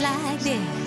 like this.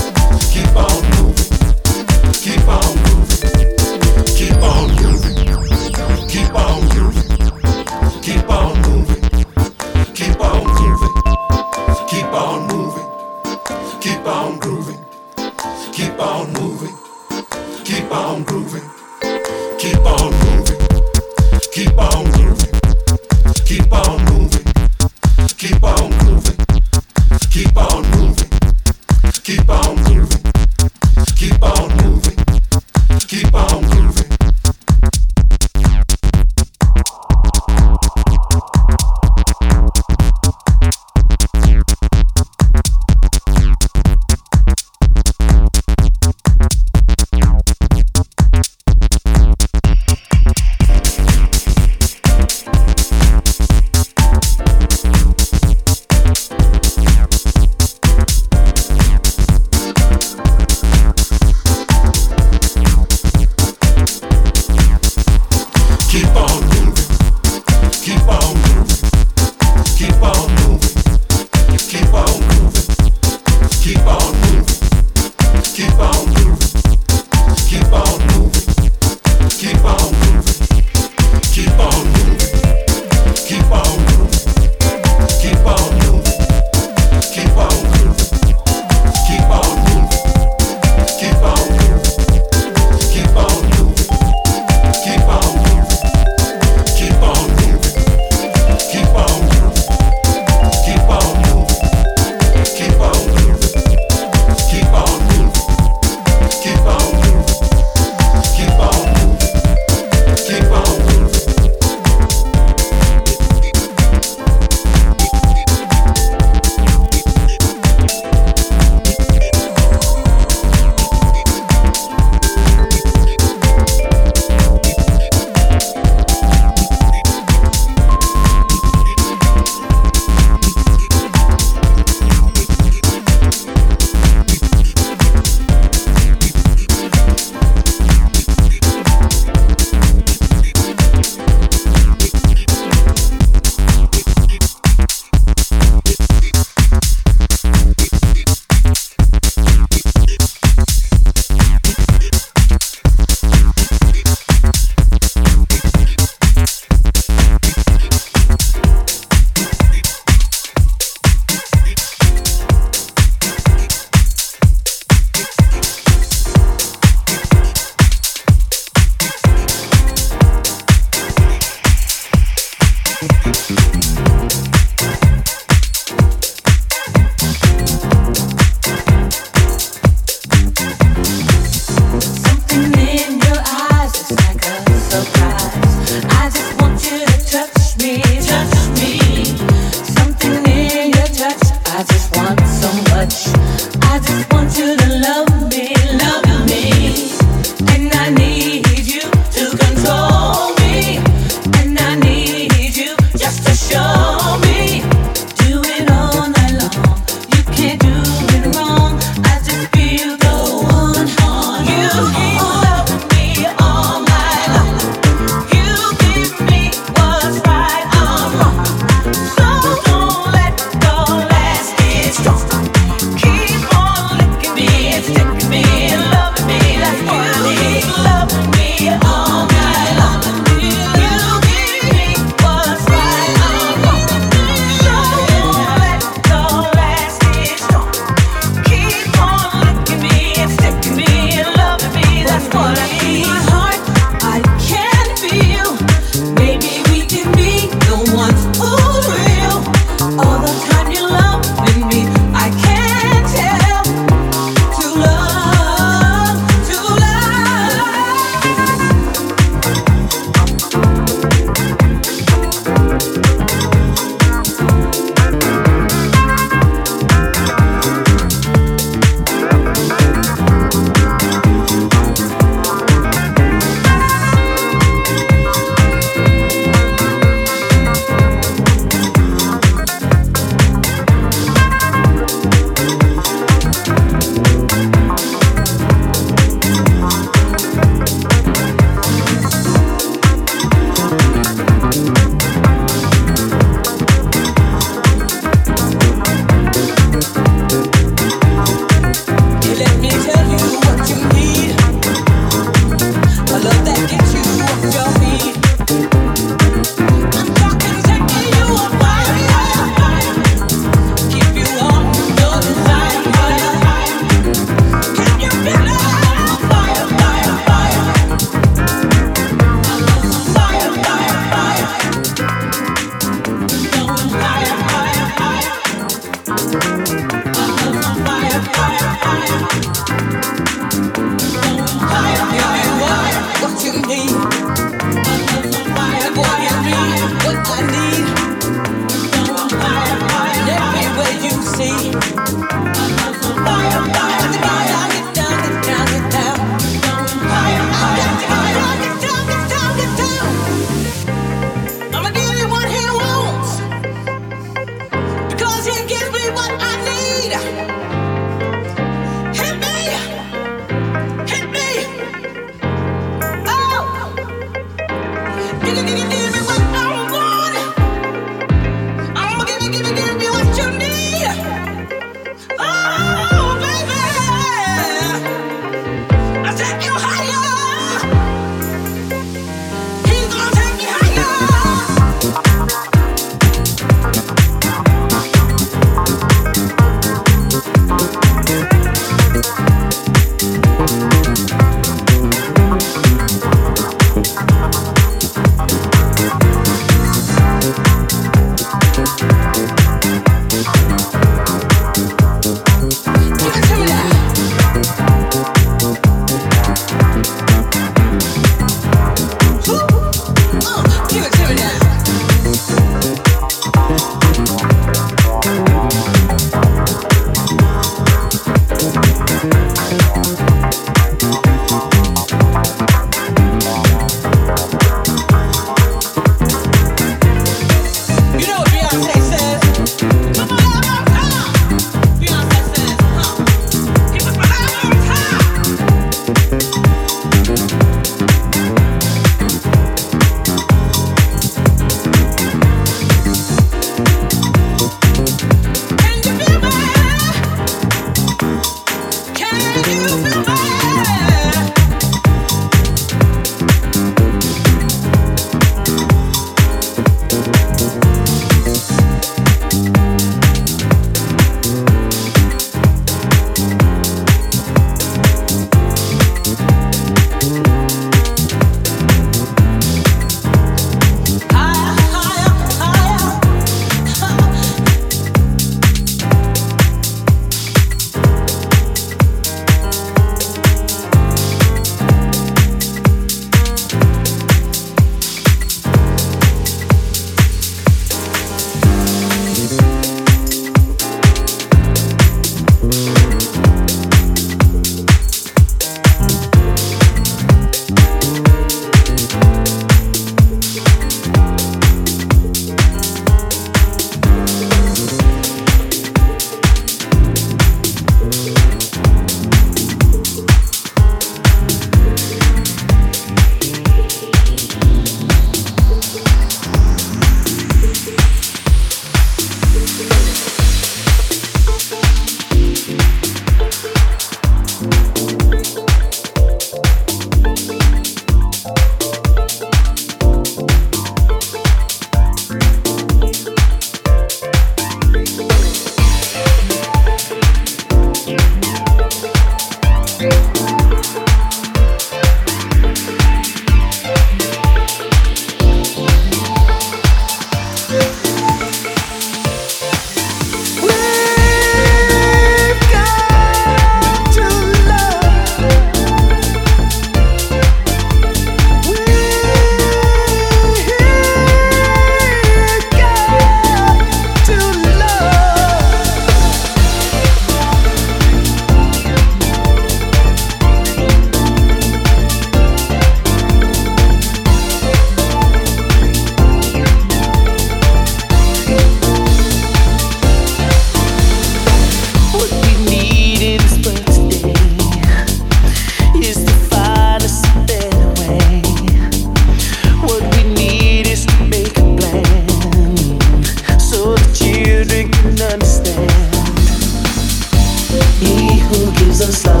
so slow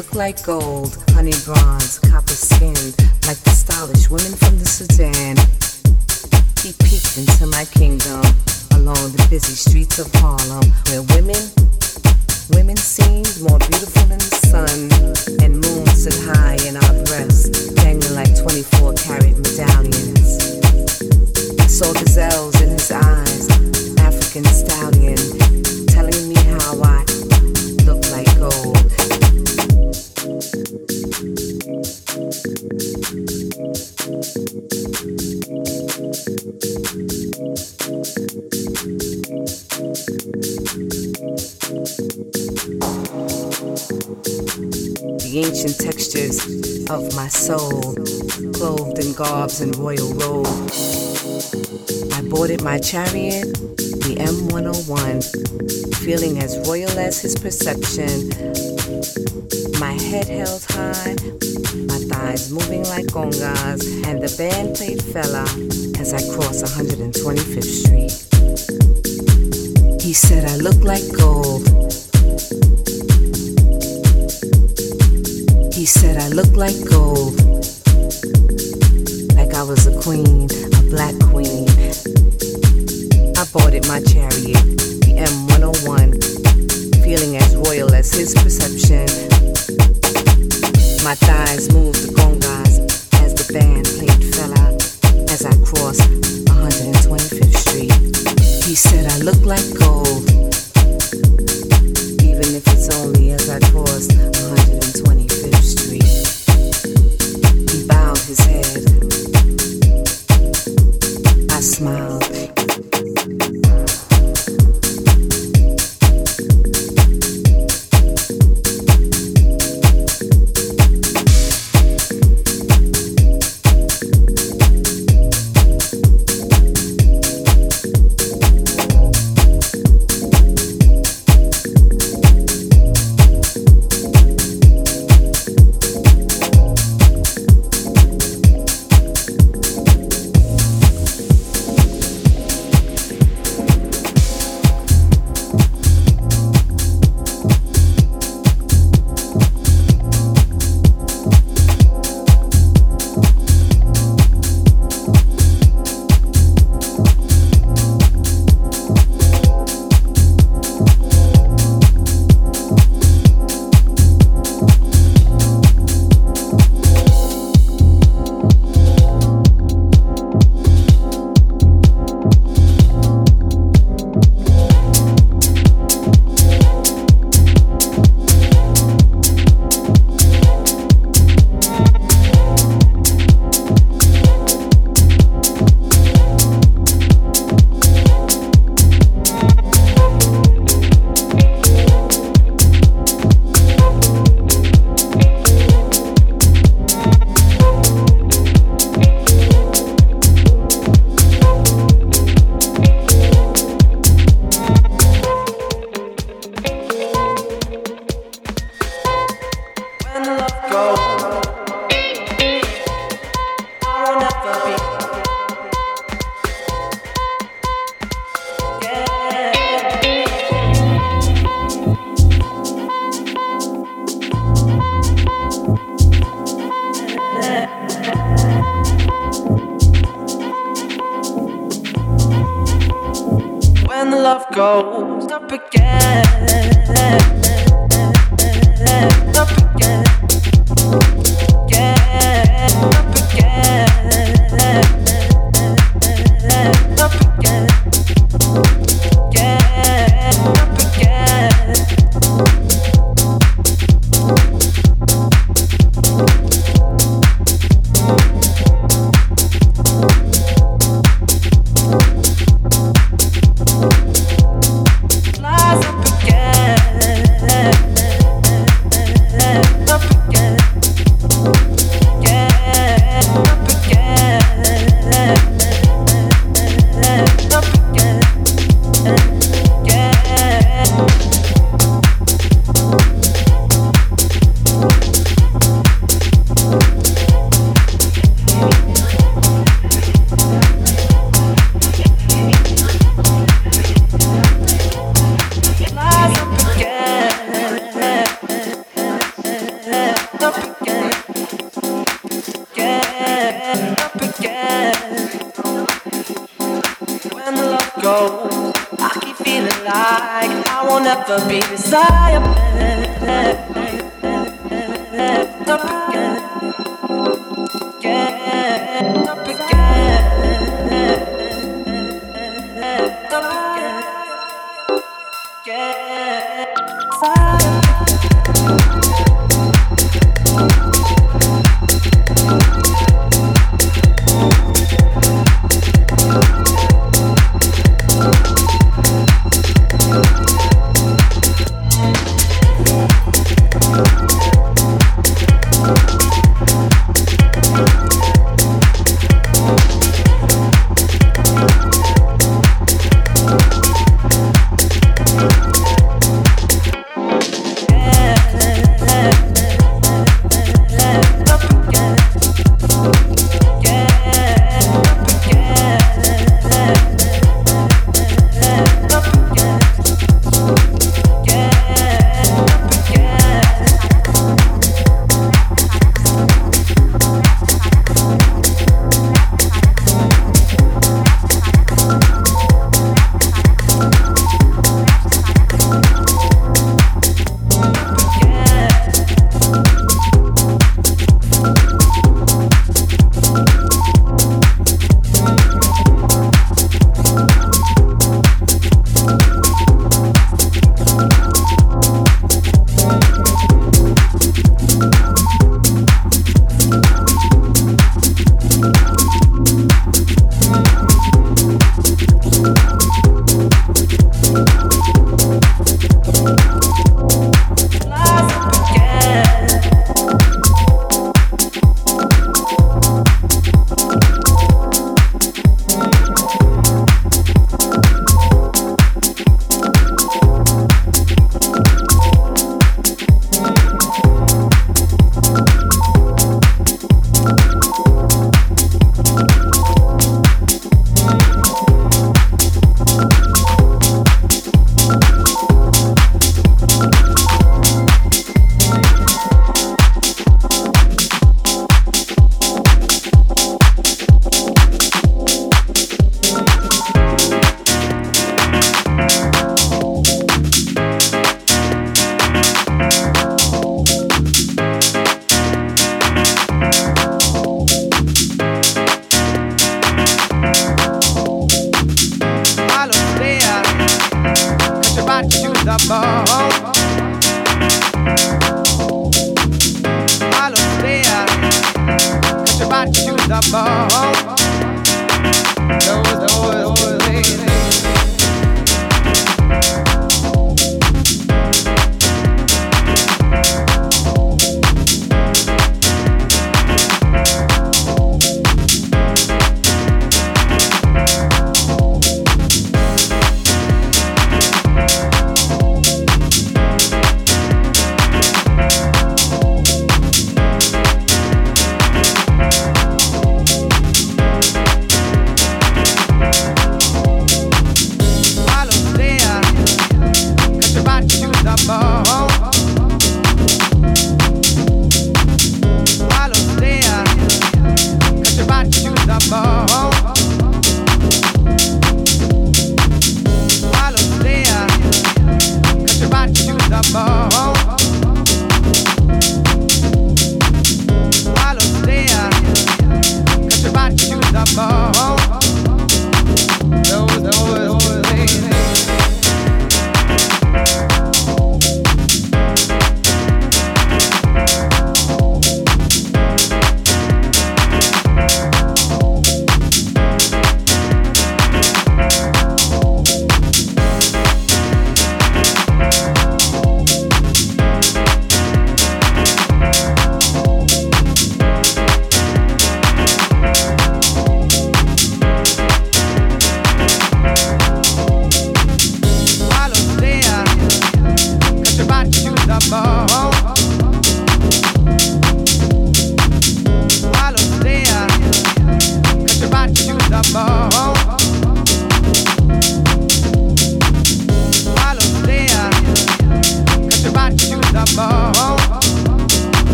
look like gold. and royal robe. I boarded my chariot, the M101, feeling as royal as his perception. My head held high, my thighs moving like gongas, and the band played Fela as I crossed 125th Street. He said I looked like gold. He said I looked like gold was a queen, a black queen. I boarded my chariot, the M101, feeling as royal as his perception. My thighs moved the gongas as the band played Fela as I crossed 125th Street. He said I look like gold.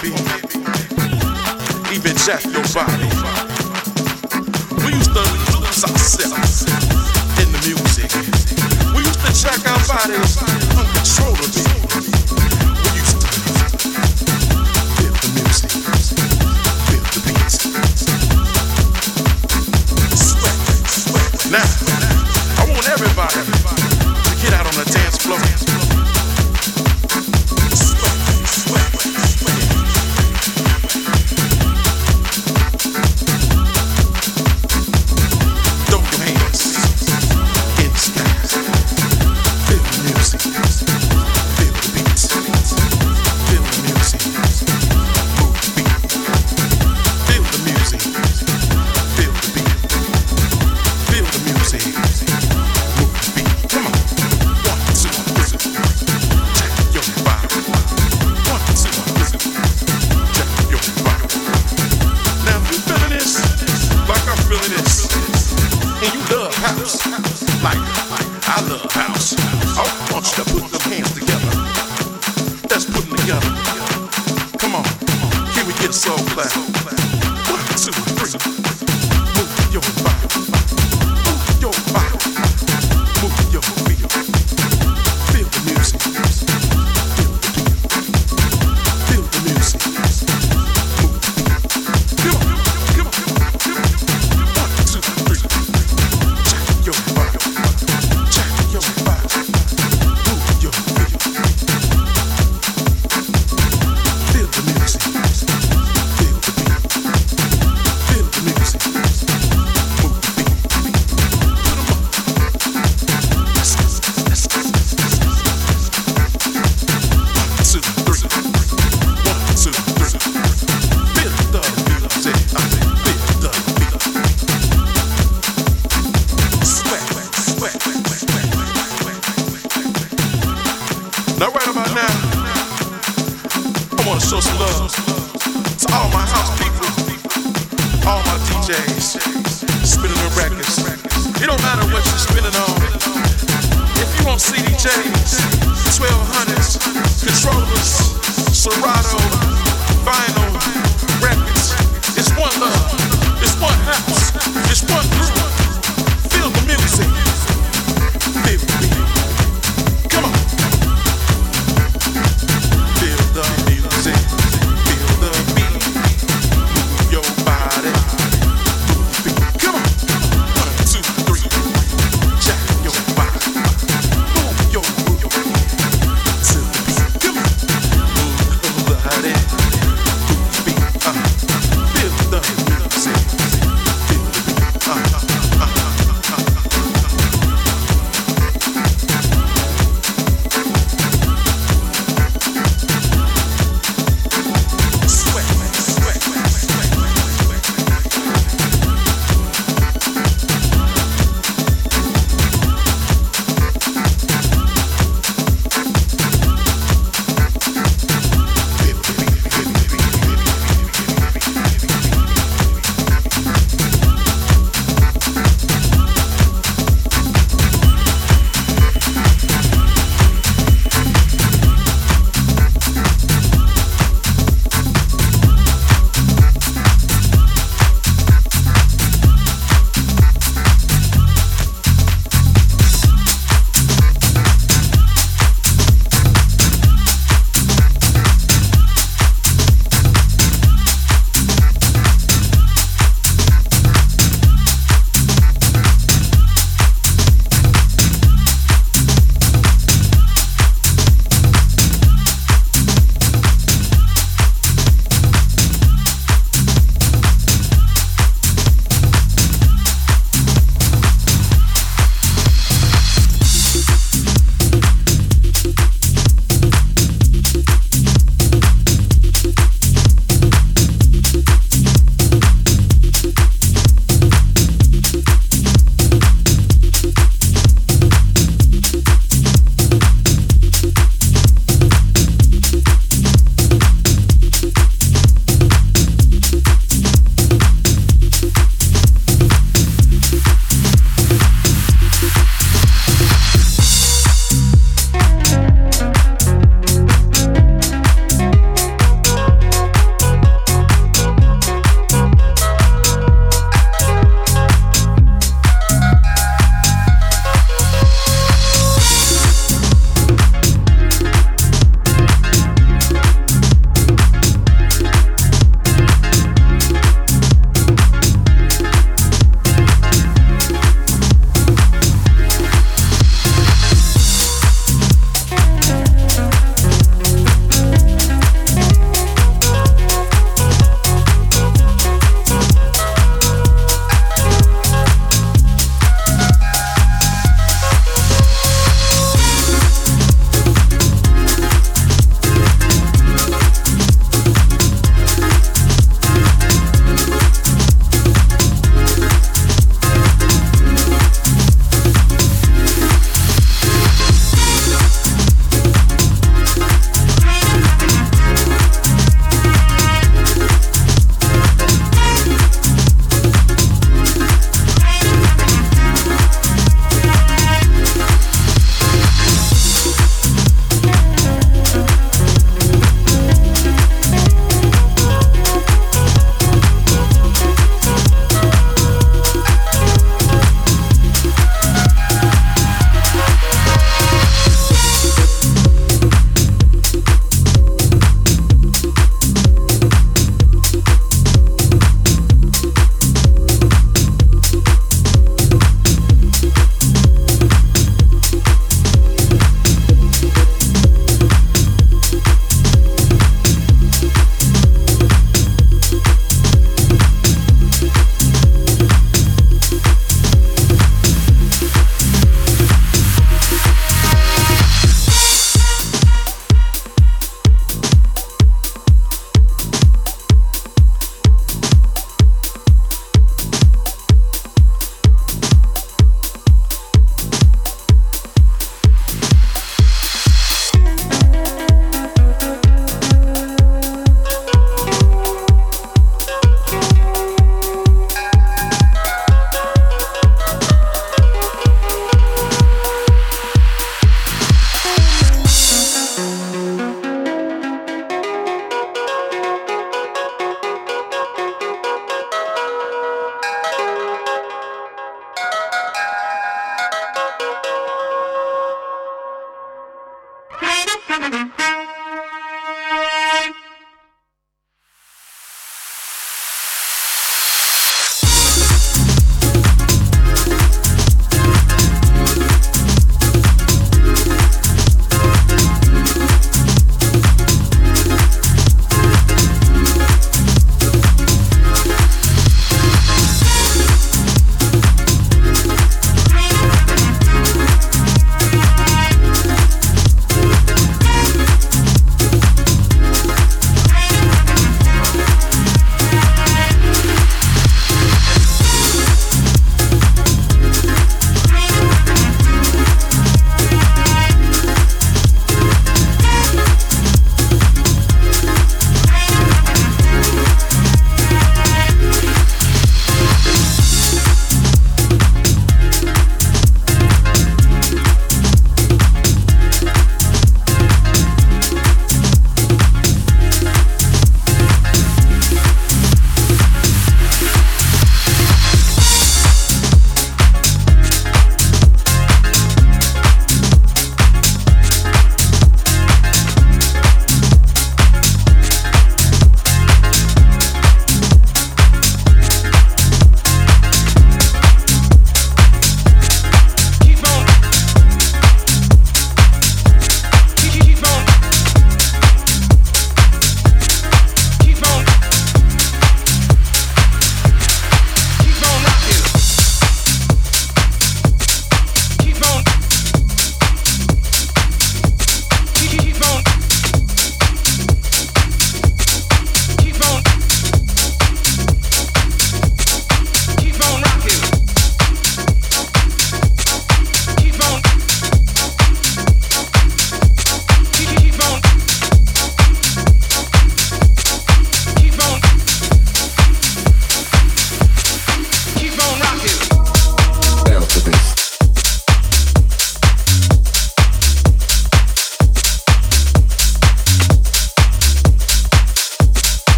baby. Even Jeff, your body. We used to lose ourselves in the music. We used to check our bodies.